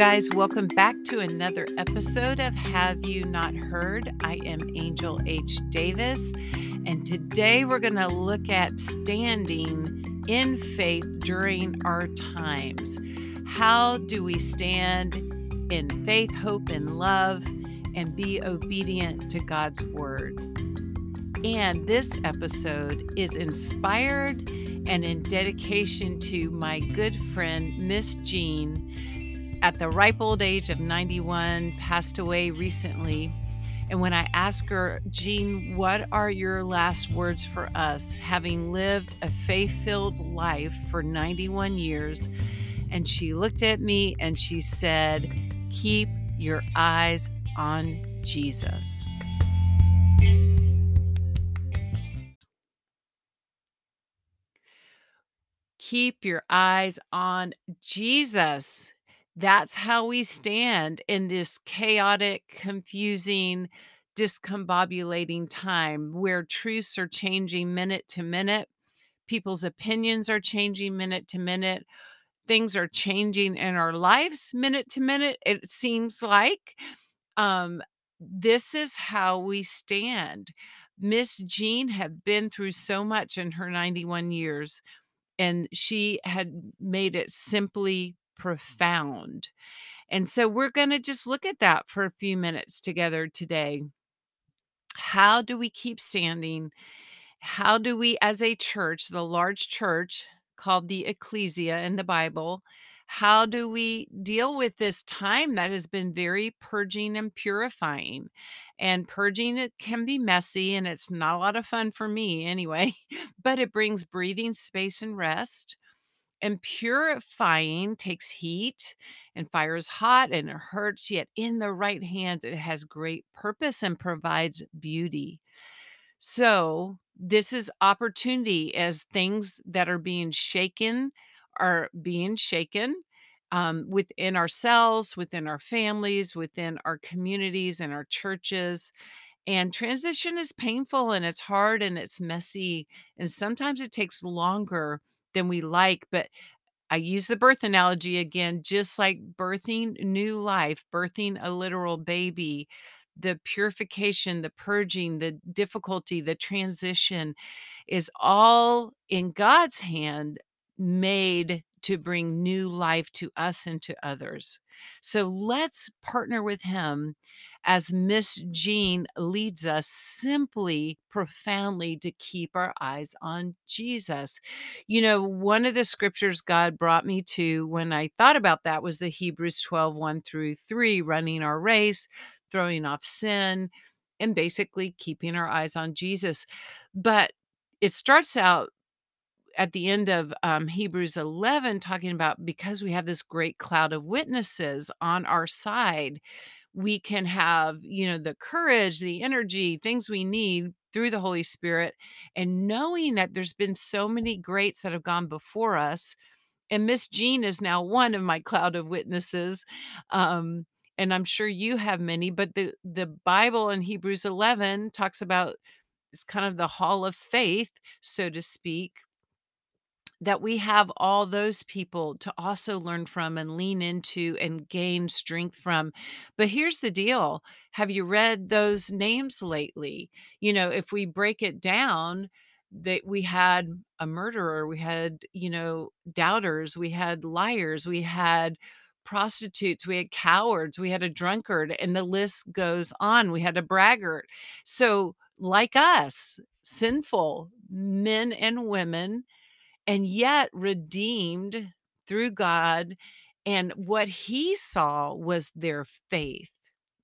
guys. Welcome back to another episode of Have You Not Heard? I am Angel H. Davis, and today we're going to look at standing in faith during our times. How do we stand in faith, hope, and love and be obedient to God's word? And this episode is inspired and in dedication to my good friend, Miss Jean, at the ripe old age of 91, passed away recently. And when I asked her, Jean, what are your last words for us, having lived a faith filled life for 91 years? And she looked at me and she said, Keep your eyes on Jesus. keep your eyes on Jesus. That's how we stand in this chaotic, confusing, discombobulating time where truths are changing minute to minute. People's opinions are changing minute to minute. Things are changing in our lives minute to minute, it seems like. Um, this is how we stand. Miss Jean had been through so much in her 91 years and she had made it simply profound. And so we're going to just look at that for a few minutes together today. How do we keep standing? How do we, as a church, the large church called the ecclesia in the Bible, how do we deal with this time that has been very purging and purifying? And purging it can be messy and it's not a lot of fun for me anyway, but it brings breathing space and rest. And purifying takes heat and fire is hot and it hurts, yet in the right hands, it has great purpose and provides beauty. So, this is opportunity as things that are being shaken are being shaken um, within ourselves, within our families, within our communities and our churches. And transition is painful and it's hard and it's messy. And sometimes it takes longer than we like. But I use the birth analogy again, just like birthing new life, birthing a literal baby, the purification, the purging, the difficulty, the transition is all in God's hand made to bring new life to us and to others. So let's partner with him as Miss Jean leads us simply, profoundly to keep our eyes on Jesus. You know, one of the scriptures God brought me to when I thought about that was the Hebrews 12 1 through 3, running our race, throwing off sin, and basically keeping our eyes on Jesus. But it starts out at the end of um, Hebrews 11 talking about because we have this great cloud of witnesses on our side, we can have, you know, the courage, the energy, things we need through the Holy Spirit, and knowing that there's been so many greats that have gone before us. And Miss Jean is now one of my cloud of witnesses. Um, and I'm sure you have many, but the the Bible in Hebrews 11 talks about it's kind of the hall of faith, so to speak, that we have all those people to also learn from and lean into and gain strength from. But here's the deal have you read those names lately? You know, if we break it down, that we had a murderer, we had, you know, doubters, we had liars, we had prostitutes, we had cowards, we had a drunkard, and the list goes on. We had a braggart. So, like us, sinful men and women and yet redeemed through God. And what he saw was their faith.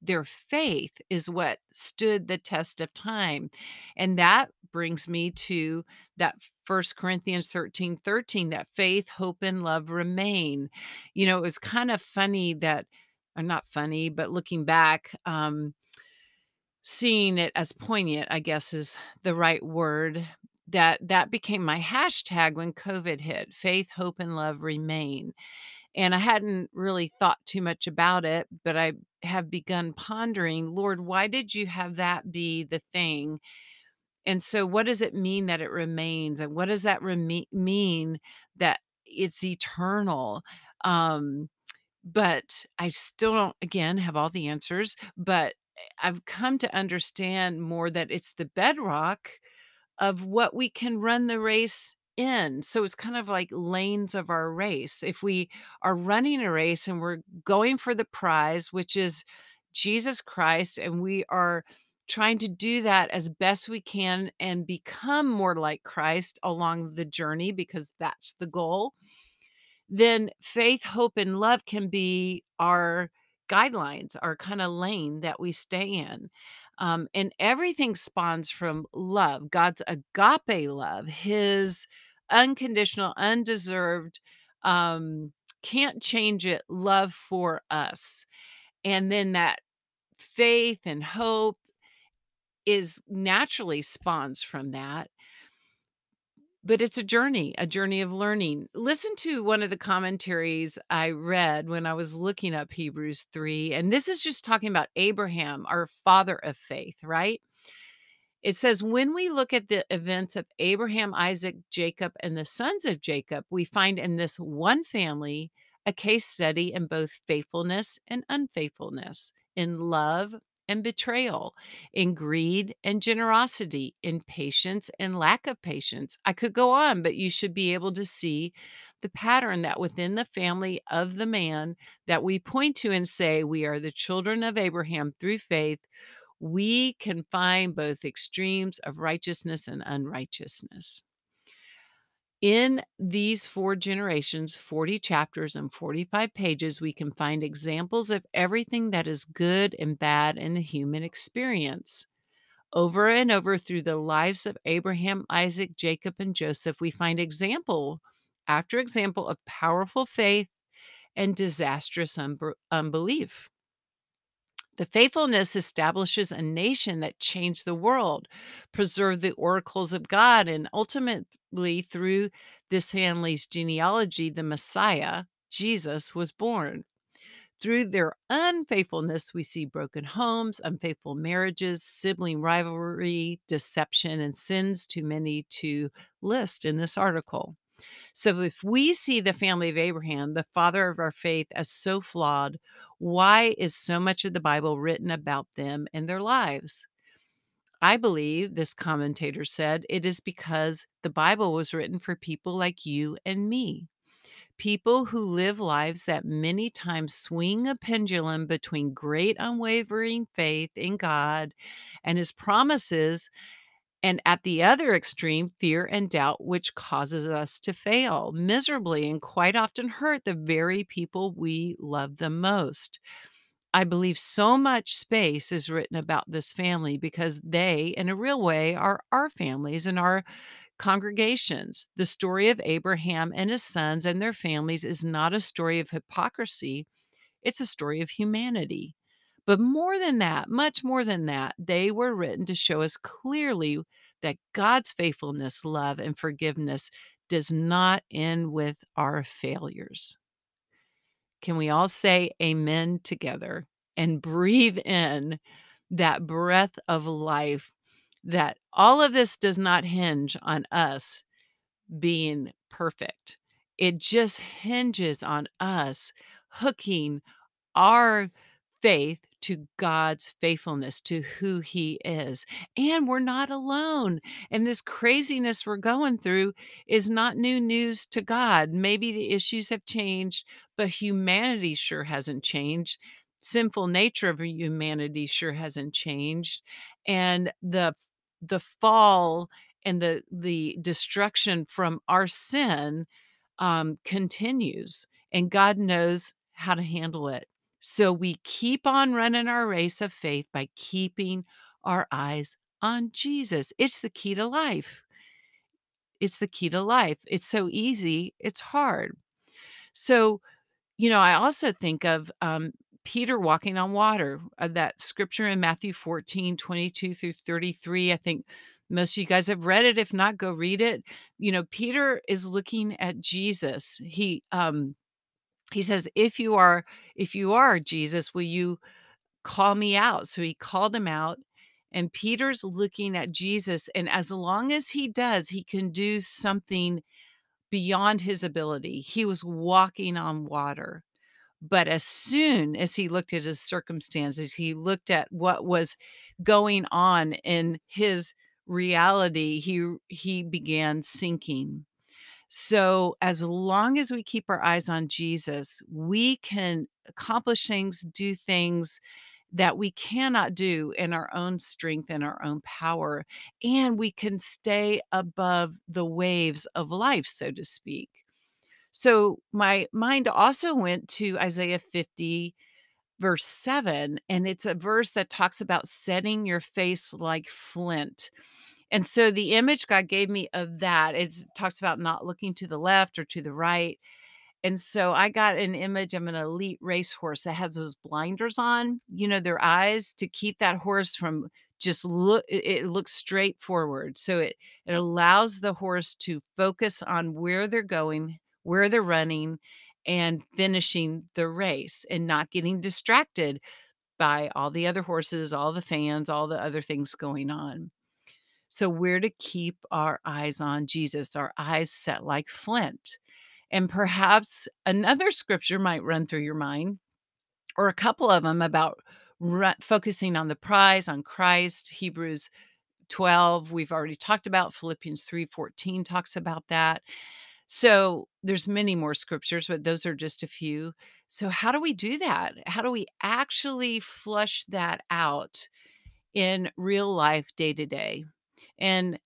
Their faith is what stood the test of time. And that brings me to that First Corinthians 13 13, that faith, hope, and love remain. You know, it was kind of funny that, or not funny, but looking back, um, seeing it as poignant, I guess is the right word that that became my hashtag when COVID hit. Faith, hope, and love remain. And I hadn't really thought too much about it, but I have begun pondering, Lord, why did you have that be the thing? And so, what does it mean that it remains? And what does that mean that it's eternal? Um, But I still don't, again, have all the answers, but eh, I've come to understand more that it's the bedrock of what we can run the race in. So it's kind of like lanes of our race. If we are running a race and we're going for the prize, which is Jesus Christ, and we are trying to do that as best we can and become more like Christ along the journey because that's the goal then faith, hope, and love can be our guidelines, our kind of lane that we stay in. Um, and everything spawns from love, God's agape love, his unconditional, undeserved, um, can't change it love for us. And then that faith and hope is naturally spawns from that. But it's a journey, a journey of learning. Listen to one of the commentaries I read when I was looking up Hebrews 3, and this is just talking about Abraham, our father of faith, right? It says, when we look at the events of Abraham, Isaac, Jacob, and the sons of Jacob, we find in this one family a case study in both faithfulness and unfaithfulness, in love and betrayal, in greed and generosity, in patience and lack of patience. I could go on, but you should be able to see the pattern that within the family of the man that we point to and say we are the children of Abraham through faith, we can find both extremes of righteousness and unrighteousness. In these four generations, 40 chapters and 45 pages, we can find examples of everything that is good and bad in the human experience. Over and over through the lives of Abraham, Isaac, Jacob, and Joseph, we find example after example of powerful faith and disastrous unbelief. The faithfulness establishes a nation that changed the world, preserved the oracles of God, and ultimately, through this family's genealogy, the Messiah, Jesus, was born. Through their unfaithfulness, we see broken homes, unfaithful marriages, sibling rivalry, deception, and sins too many to list in this article. So, if we see the family of Abraham, the father of our faith, as so flawed, why is so much of the Bible written about them and their lives? I believe, this commentator said, it is because the Bible was written for people like you and me. People who live lives that many times swing a pendulum between great unwavering faith in God and his promises and at the other extreme, fear and doubt, which causes us to fail miserably and quite often hurt the very people we love the most. I believe so much space is written about this family because they, in a real way, are our families and our congregations. The story of Abraham and his sons and their families is not a story of hypocrisy, it's a story of humanity. But more than that, much more than that, they were written to show us clearly that God's faithfulness, love, and forgiveness does not end with our failures. Can we all say amen together and breathe in that breath of life that all of this does not hinge on us being perfect? It just hinges on us hooking our faith to God's faithfulness to who He is. And we're not alone. And this craziness we're going through is not new news to God. Maybe the issues have changed, but humanity sure hasn't changed. Sinful nature of humanity sure hasn't changed. And the the fall and the the destruction from our sin um, continues and god knows how to handle it so we keep on running our race of faith by keeping our eyes on Jesus. It's the key to life. It's the key to life. It's so easy, it's hard. So, you know, I also think of um, Peter walking on water, uh, that scripture in Matthew 14, 22 through 33. I think most of you guys have read it. If not, go read it. You know, Peter is looking at Jesus. He, um, he says, "If you are if you are Jesus, will you call me out?" So he called him out, and Peter's looking at Jesus, and as long as he does, he can do something beyond his ability. He was walking on water. But as soon as he looked at his circumstances, he looked at what was going on in his reality, he he began sinking. So, as long as we keep our eyes on Jesus, we can accomplish things, do things that we cannot do in our own strength and our own power, and we can stay above the waves of life, so to speak. So, my mind also went to Isaiah 50, verse 7, and it's a verse that talks about setting your face like flint. And so the image God gave me of that is talks about not looking to the left or to the right. And so I got an image of an elite racehorse that has those blinders on, you know, their eyes to keep that horse from just look it, looks straight forward. So it it allows the horse to focus on where they're going, where they're running and finishing the race and not getting distracted by all the other horses, all the fans, all the other things going on. So we're to keep our eyes on Jesus, our eyes set like flint. And perhaps another scripture might run through your mind, or a couple of them about ru- focusing on the prize, on Christ. Hebrews 12, we've already talked about. Philippians 3:14 talks about that. So there's many more scriptures, but those are just a few. So how do we do that? How do we actually flush that out in real life day to day? And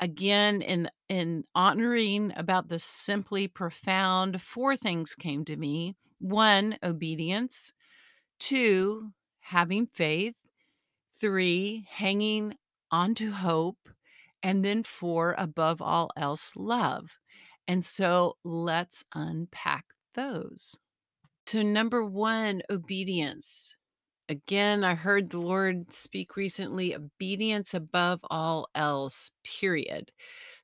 again, in in honoring about the simply profound, 4 things came to me. 1, obedience. 2, having faith. 3, hanging onto hope. And then 4, above all else, love. And so let's unpack those. So, number 1, obedience. Again, I heard the Lord speak recently obedience above all else, period.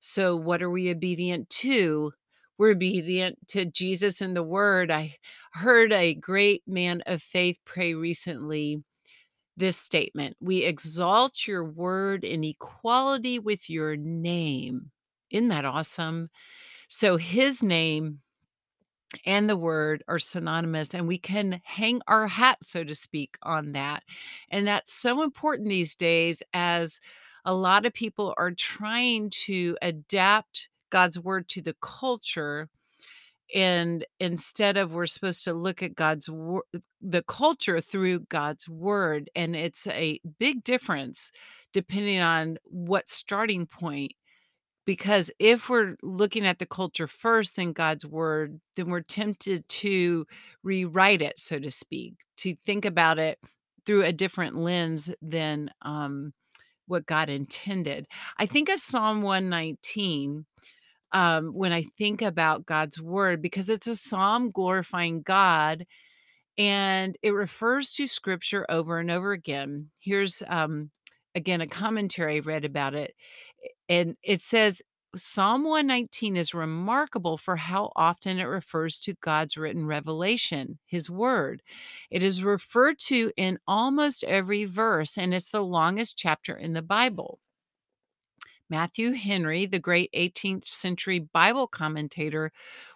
So, what are we obedient to? We're obedient to Jesus and the Word. I heard a great man of faith pray recently this statement We exalt your word in equality with your name. Isn't that awesome? So, his name and the word are synonymous and we can hang our hat so to speak on that and that's so important these days as a lot of people are trying to adapt God's word to the culture and instead of we're supposed to look at God's word the culture through God's word and it's a big difference depending on what starting point because if we're looking at the culture first, then God's word, then we're tempted to rewrite it, so to speak, to think about it through a different lens than um, what God intended. I think of Psalm 119 um, when I think about God's word because it's a psalm glorifying God and it refers to scripture over and over again. Here's um, again a commentary I read about it and it says Psalm 119 is remarkable for how often it refers to God's written revelation, his word. It is referred to in almost every verse, and it's the longest chapter in the Bible. Matthew Henry, the great 18th century Bible commentator,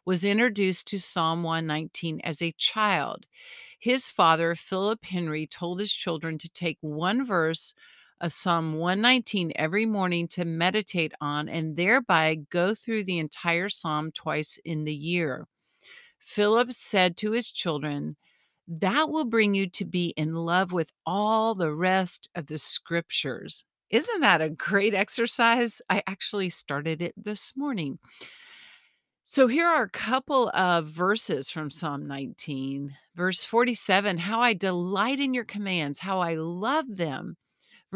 was introduced to Psalm 119 as a child. His father, Philip Henry, told his children to take one verse a Psalm 119 every morning to meditate on and thereby go through the entire psalm twice in the year. Philip said to his children, That will bring you to be in love with all the rest of the scriptures. Isn't that a great exercise? I actually started it this morning. So here are a couple of verses from Psalm 19. Verse 47 How I delight in your commands, how I love them.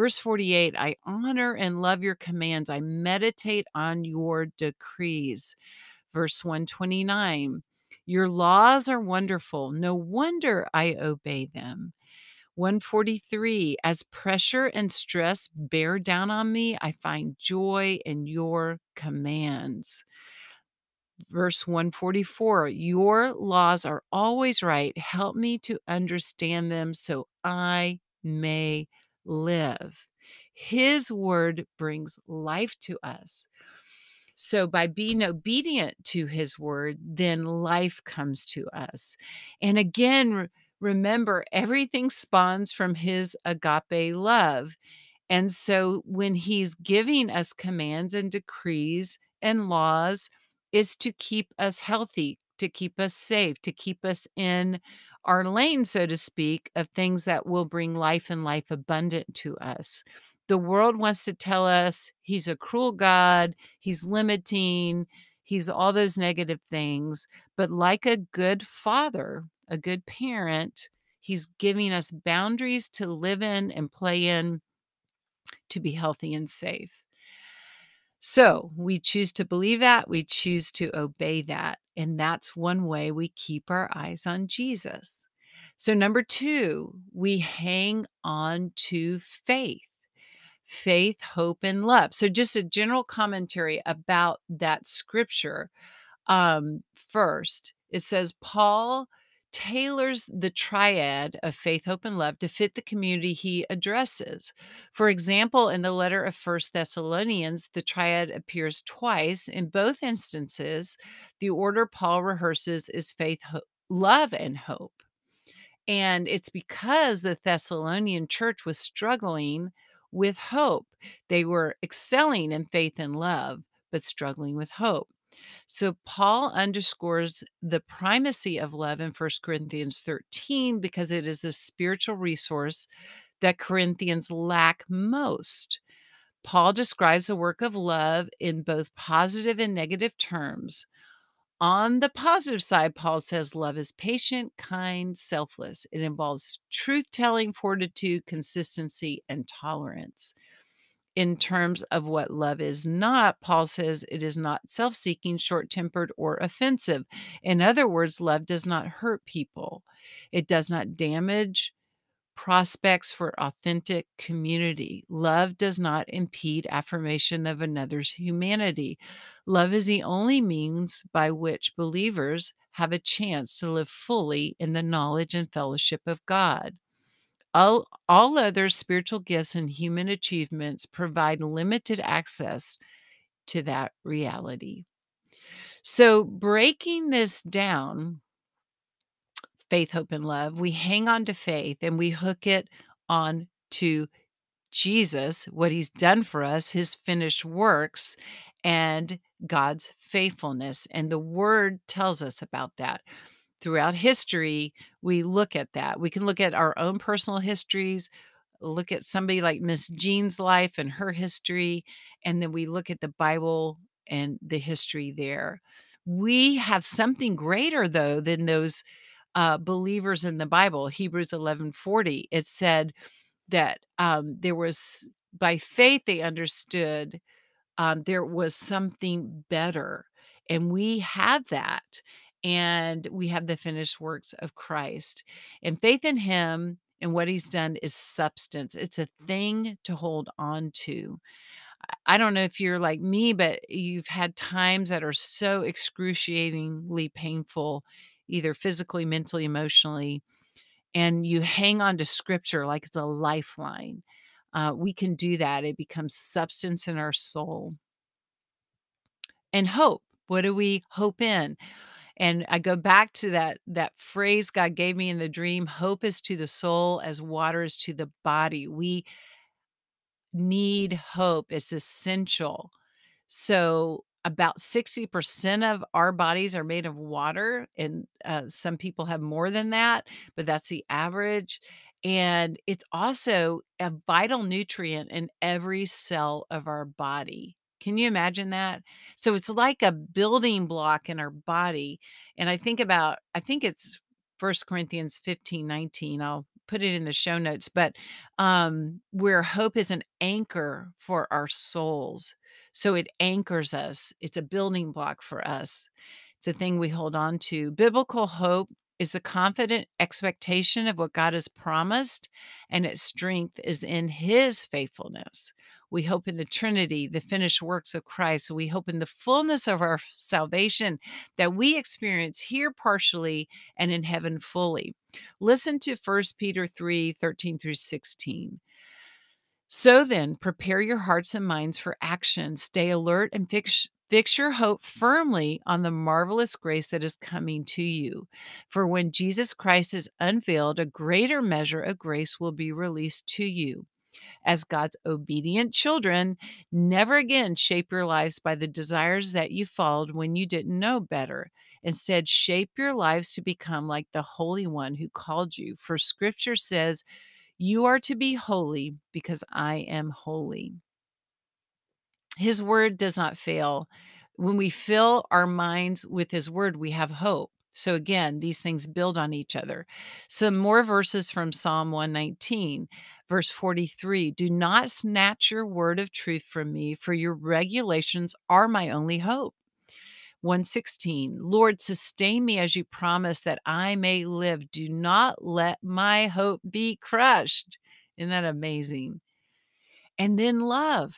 Verse 48 I honor and love your commands. I meditate on your decrees. Verse 129 Your laws are wonderful. No wonder I obey them. 143 As pressure and stress bear down on me, I find joy in your commands. Verse 144 Your laws are always right. Help me to understand them so I may live. His word brings life to us. So, by being obedient to his word, then life comes to us. And again, re- remember, everything spawns from his agape love. And so, when he's giving us commands and decrees and laws, is to keep us healthy, to keep us safe, to keep us in our lane, so to speak, of things that will bring life and life abundant to us. The world wants to tell us he's a cruel God, he's limiting, he's all those negative things. But like a good father, a good parent, he's giving us boundaries to live in and play in to be healthy and safe. So we choose to believe that, we choose to obey that. And that's one way we keep our eyes on Jesus. So, number two, we hang on to faith faith, hope, and love. So, just a general commentary about that scripture. Um, first, it says, Paul tailors the triad of faith, hope, and love to fit the community he addresses. For example, in the letter of First Thessalonians, the triad appears twice. In both instances, the order Paul rehearses is faith, ho- love, and hope. And it's because the Thessalonian church was struggling with hope. They were excelling in faith and love, but struggling with hope. So Paul underscores the primacy of love in 1 Corinthians 13 because it is a spiritual resource that Corinthians lack most. Paul describes the work of love in both positive and negative terms. On the positive side, Paul says love is patient, kind, selfless. It involves truth telling, fortitude, consistency, and tolerance. In terms of what love is not, Paul says it is not self seeking, short tempered, or offensive. In other words, love does not hurt people, it does not damage prospects for authentic community. Love does not impede affirmation of another's humanity. Love is the only means by which believers have a chance to live fully in the knowledge and fellowship of God. All, all other spiritual gifts and human achievements provide limited access to that reality. So, breaking this down, faith, hope, and love, we hang on to faith and we hook it on to Jesus, what he's done for us, his finished works, and God's faithfulness. And the word tells us about that. Throughout history, we look at that. We can look at our own personal histories, look at somebody like Miss Jean's life and her history, and then we look at the Bible and the history there. We have something greater, though, than those uh, believers in the Bible. Hebrews 11:40. It said that um, there was by faith they understood um, there was something better, and we have that, and we have the finished works of Christ, and faith in Him and what He's done is substance. It's a thing to hold on to. I don't know if you're like me, but you've had times that are so excruciatingly painful, either physically, mentally, emotionally, and you hang on to scripture like it's a lifeline. Uh, we can do that. It becomes substance in our soul. And hope. What do we hope in? And I go back to that that phrase God gave me in the dream, hope is to the soul as water is to the body. We need hope. It's essential. So, about 60% of our bodies are made of water, and uh, some people have more than that, but that's the average. And it's also a vital nutrient in every cell of our body. Can you imagine that? So it's like a building block in our body. And I think about, I think it's First Corinthians 15 19. I'll put it in the show notes, but um, where hope is an anchor for our souls. So it anchors us, it's a building block for us. It's a thing we hold on to. Biblical hope is the confident expectation of what God has promised, and its strength is in His faithfulness. We hope in the Trinity, the finished works of Christ. We hope in the fullness of our salvation that we experience here partially and in heaven fully. Listen to 1 Peter 3 13 through 16. So then, prepare your hearts and minds for action. Stay alert and fix, Fix your hope firmly on the marvelous grace that is coming to you. For when Jesus Christ is unveiled, a greater measure of grace will be released to you. As God's obedient children, never again shape your lives by the desires that you followed when you didn't know better. Instead, shape your lives to become like the Holy One who called you. For scripture says, You are to be holy because I am holy. His word does not fail. When we fill our minds with his word, we have hope. So again, these things build on each other. Some more verses from Psalm 119, verse 43 Do not snatch your word of truth from me, for your regulations are my only hope. 116 Lord, sustain me as you promise that I may live. Do not let my hope be crushed. Isn't that amazing? And then love.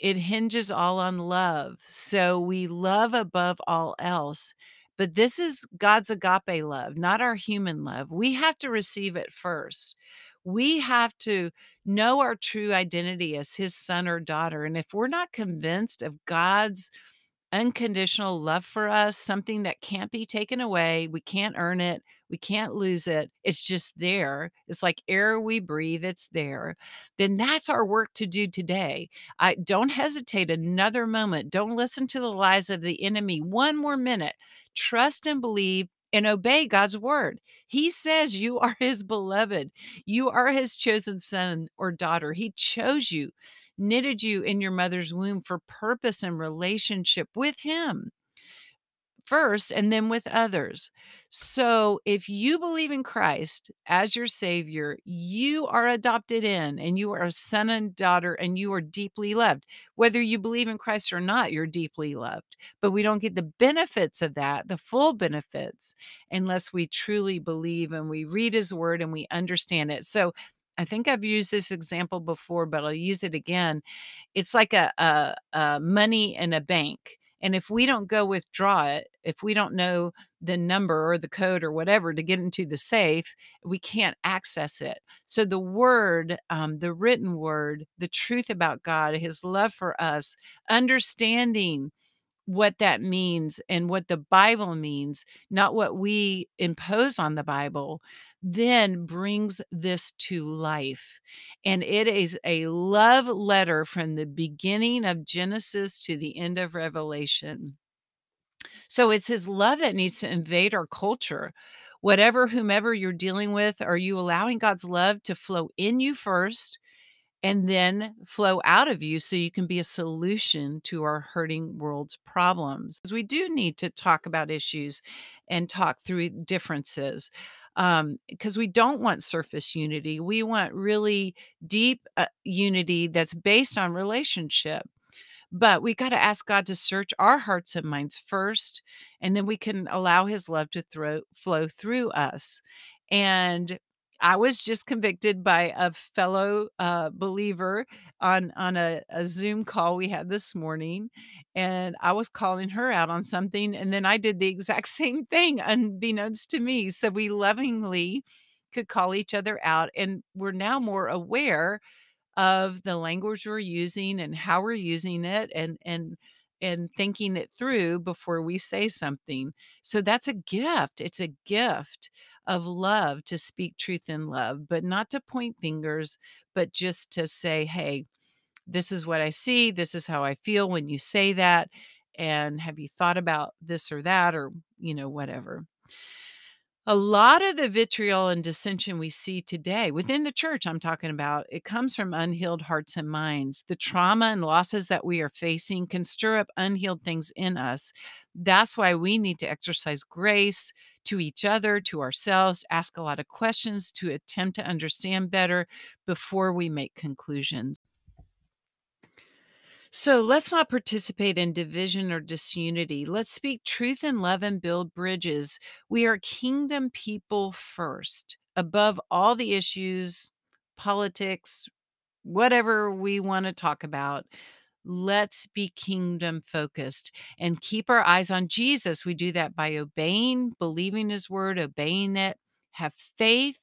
It hinges all on love. So we love above all else. But this is God's agape love, not our human love. We have to receive it first. We have to know our true identity as his son or daughter. And if we're not convinced of God's unconditional love for us, something that can't be taken away. We can't earn it. We can't lose it. It's just there. It's like air we breathe, it's there. Then that's our work to do today. I don't hesitate another moment. Don't listen to the lies of the enemy one more minute. Trust and believe and obey God's word. He says you are his beloved. You are his chosen son or daughter. He chose you knitted you in your mother's womb for purpose and relationship with Him first and then with others. So if you believe in Christ as your Savior, you are adopted in and you are a son and daughter and you are deeply loved. Whether you believe in Christ or not, you're deeply loved. But we don't get the benefits of that, the full benefits, unless we truly believe and we read His Word and we understand it. So I think I've used this example before, but I'll use it again. It's like a, a, a money in a bank. And if we don't go withdraw it, if we don't know the number or the code or whatever to get into the safe, we can't access it. So the word, um, the written word, the truth about God, his love for us, understanding what that means and what the Bible means, not what we impose on the Bible, then brings this to life. And it is a love letter from the beginning of Genesis to the end of Revelation. So it's his love that needs to invade our culture. Whatever, whomever you're dealing with, are you allowing God's love to flow in you first? and then flow out of you so you can be a solution to our hurting world's problems. Because we do need to talk about issues and talk through differences um because we don't want surface unity we want really deep uh, unity that's based on relationship but we got to ask God to search our hearts and minds first, and then we can allow his love to throw, flow through us. And I was just convicted by a fellow uh, believer on on a, a Zoom call we had this morning, and I was calling her out on something, and then I did the exact same thing, unbeknownst to me. So we lovingly could call each other out, and we're now more aware of the language we're using and how we're using it and and and thinking it through before we say something. So that's a gift. It's a gift of love to speak truth in love, but not to point fingers, but just to say, "Hey, this is what I see. This is how I feel when you say that. And have you thought about this or that or, you know, whatever." A lot of the vitriol and dissension we see today within the church, I'm talking about, it comes from unhealed hearts and minds. The trauma and losses that we are facing can stir up unhealed things in us. That's why we need to exercise grace to each other, to ourselves, ask a lot of questions to attempt to understand better before we make conclusions. So let's not participate in division or disunity. Let's speak truth and love and build bridges. We are kingdom people first, above all the issues, politics, whatever we want to talk about. Let's be kingdom focused and keep our eyes on Jesus. We do that by obeying, believing his word, obeying it, have faith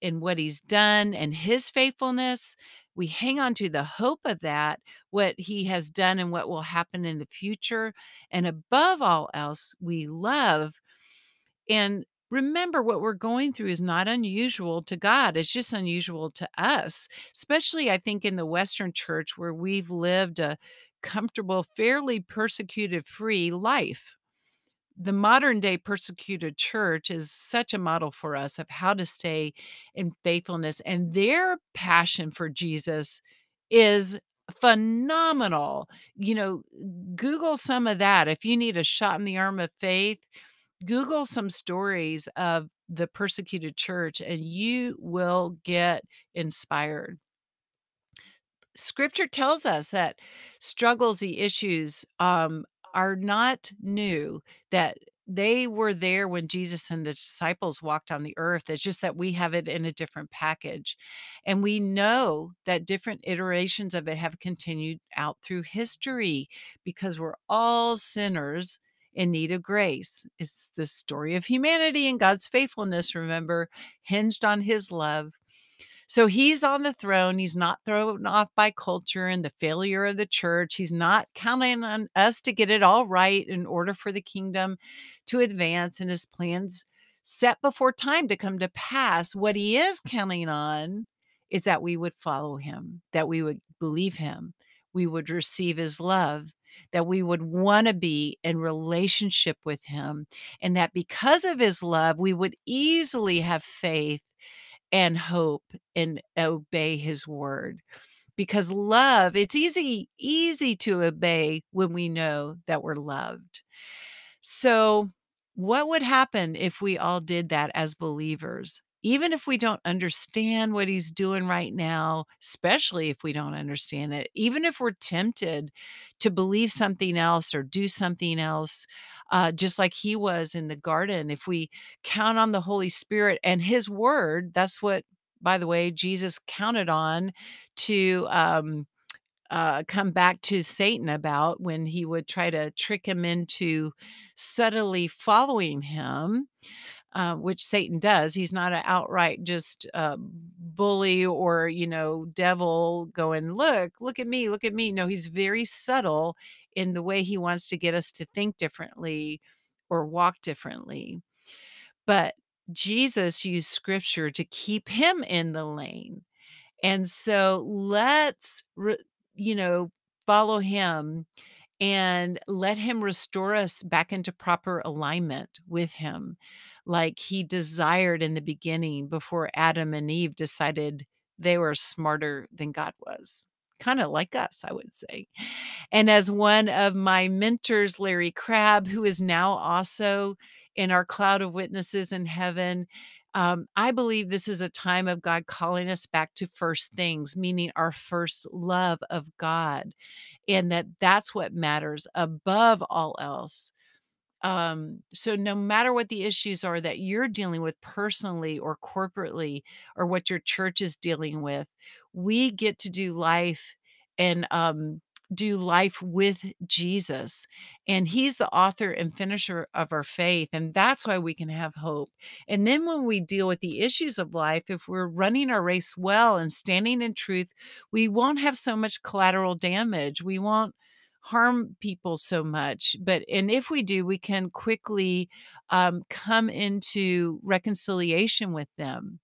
in what he's done and his faithfulness We hang on to the hope of that, what he has done and what will happen in the future, and above all else, we love and remember what we're going through is not unusual to God, it's just unusual to us, especially, I think, in the Western church where we've lived a comfortable, fairly persecuted free life. The modern day persecuted church is such a model for us of how to stay in faithfulness, and their passion for Jesus is phenomenal. You know, Google some of that. If you need a shot in the arm of faith, Google some stories of the persecuted church, and you will get inspired. Scripture tells us that struggles, the issues, um, are not new, that they were there when Jesus and the disciples walked on the earth. It's just that we have it in a different package. And we know that different iterations of it have continued out through history because we're all sinners in need of grace. It's the story of humanity and God's faithfulness, remember, hinged on his love. So he's on the throne. He's not thrown off by culture and the failure of the church. He's not counting on us to get it all right in order for the kingdom to advance and his plans set before time to come to pass. What he is counting on is that we would follow him, that we would believe him, we would receive his love, that we would want to be in relationship with him, and that because of his love, we would easily have faith and hope and obey his word. Because love, it's easy easy to obey when we know that we're loved. So, what would happen if we all did that as believers? Even if we don't understand what he's doing right now, especially if we don't understand it, even if we're tempted to believe something else or do something else, uh, just like he was in the garden, if we count on the Holy Spirit and his word, that's what, by the way, Jesus counted on to um, uh, come back to Satan about when he would try to trick him into subtly following him uh, which Satan does. He's not an outright just uh, bully or, you know, devil going, look, look at me, look at me. No, he's very subtle in the way he wants to get us to think differently or walk differently. But Jesus used scripture to keep him in the lane. And so let's, you know, follow him and let him restore us back into proper alignment with him like he desired in the beginning before Adam and Eve decided they were smarter than God was. Kind of like us, I would say. And as one of my mentors, Larry Crabb, who is now also in our cloud of witnesses in heaven, um, I believe this is a time of God calling us back to first things, meaning our first love of God, and that that's what matters above all else. Um, so no matter what the issues are that you're dealing with personally or corporately, or what your church is dealing with, we get to do life and um, do life with Jesus. And He's the author and finisher of our faith. And that's why we can have hope. And then when we deal with the issues of life, if we're running our race well and standing in truth, we won't have so much collateral damage. We won't harm people so much but and if we do we can quickly um, come into reconciliation with them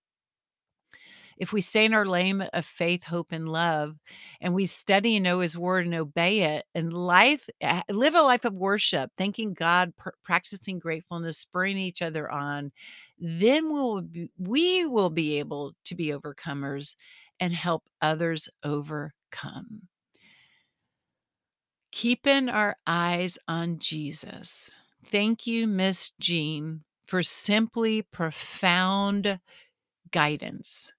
if we stay in our lane of faith, hope, and love, and we study and know His word and obey it, and life, eh, live a life of worship, thanking God, pr- practicing gratefulness, spurring each other on, then we'll be, we will be able to be overcomers and help others overcome. Keeping our eyes on Jesus. Thank you, Miss Jean, for simply profound guidance.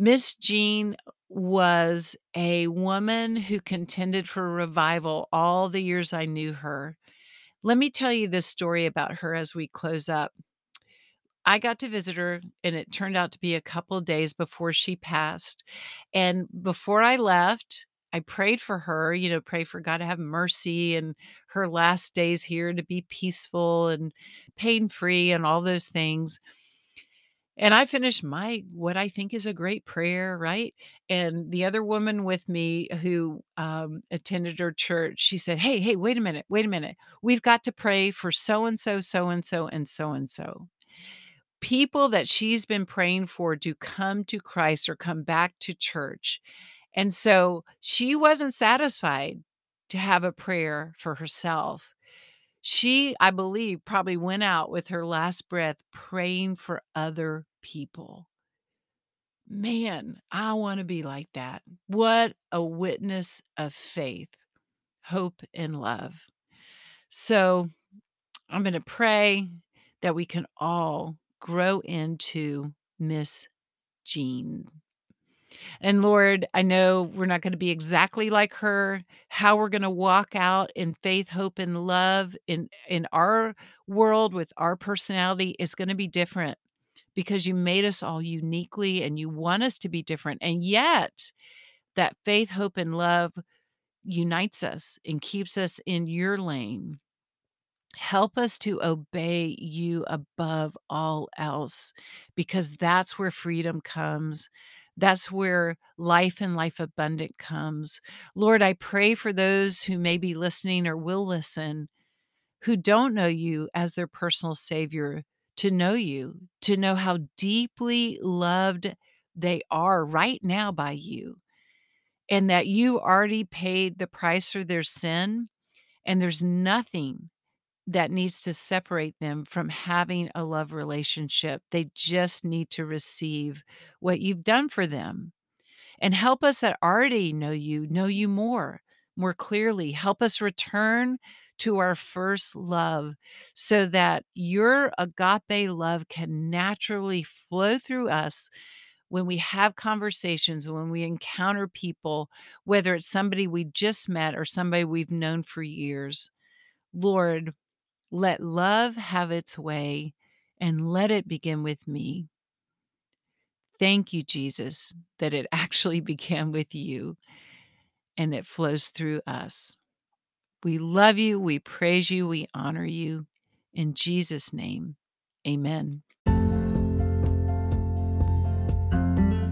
Miss Jean was a woman who contended for revival all the years I knew her. Let me tell you this story about her as we close up. I got to visit her, and it turned out to be a couple days before she passed. And before I left, I prayed for her, you know, pray for God to have mercy and her last days here to be peaceful and pain free and all those things. And I finished my what I think is a great prayer, right? And the other woman with me who, um, attended her church, she said, "Hey, hey, wait a minute, wait a minute. We've got to pray for so and so, so and so, and so and so." People that she's been praying for to come to Christ or come back to church. And so she wasn't satisfied to have a prayer for herself. She, I believe, probably went out with her last breath praying for other people. Man, I wanna be like that. What a witness of faith, hope, and love. So, I'm gonna pray that we can all grow into Miss Jean. And Lord, I know we're not gonna be exactly like her. How we're gonna walk out in faith, hope, and love in in our world with our personality is gonna be different because you made us all uniquely and you want us to be different. And yet, that faith, hope, and love unites us and keeps us in your lane. Help us to obey you above all else because that's where freedom comes. That's where life and life abundant comes. Lord, I pray for those who may be listening or will listen who don't know you as their personal savior to know you, to know how deeply loved they are right now by you, and that you already paid the price for their sin, and there's nothing that needs to separate them from having a love relationship. They just need to receive what you've done for them. And help us that already know you, know you more, more clearly. Help us return to our first love so that your agape love can naturally flow through us when we have conversations, when we encounter people, whether it's somebody we just met or somebody we've known for years. Lord, let love have its way and let it begin with me. Thank you, Jesus, that it actually began with you and it flows through us. We love you, we praise you, we honor you. In Jesus' name, amen.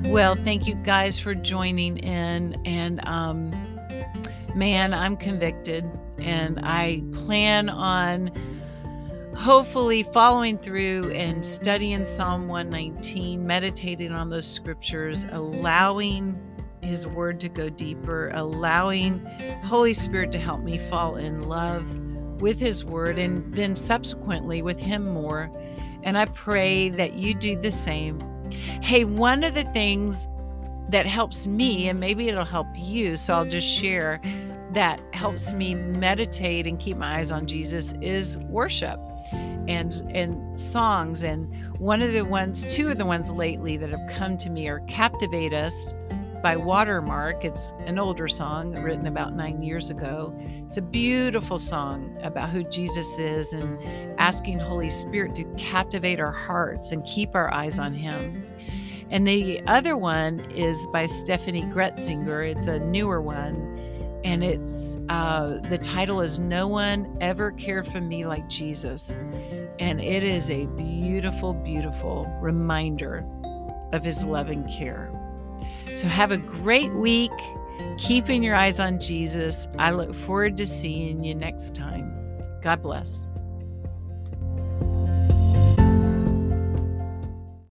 Well, thank you guys for joining in. And um, man, I'm convicted and I plan on hopefully following through and studying Psalm 119, meditating on those scriptures, allowing his word to go deeper, allowing Holy Spirit to help me fall in love with his word and then subsequently with him more. And I pray that you do the same. Hey, one of the things that helps me, and maybe it'll help you, so I'll just share that helps me meditate and keep my eyes on Jesus is worship and and songs and one of the ones two of the ones lately that have come to me are captivate us by Watermark. It's an older song written about nine years ago. It's a beautiful song about who Jesus is and asking Holy Spirit to captivate our hearts and keep our eyes on Him. And the other one is by Steffany Gretzinger. It's a newer one. And it's uh, the title is No One Ever Cared for Me Like Jesus. And it is a beautiful, beautiful reminder of his loving care. So have a great week, keeping your eyes on Jesus. I look forward to seeing you next time. God bless.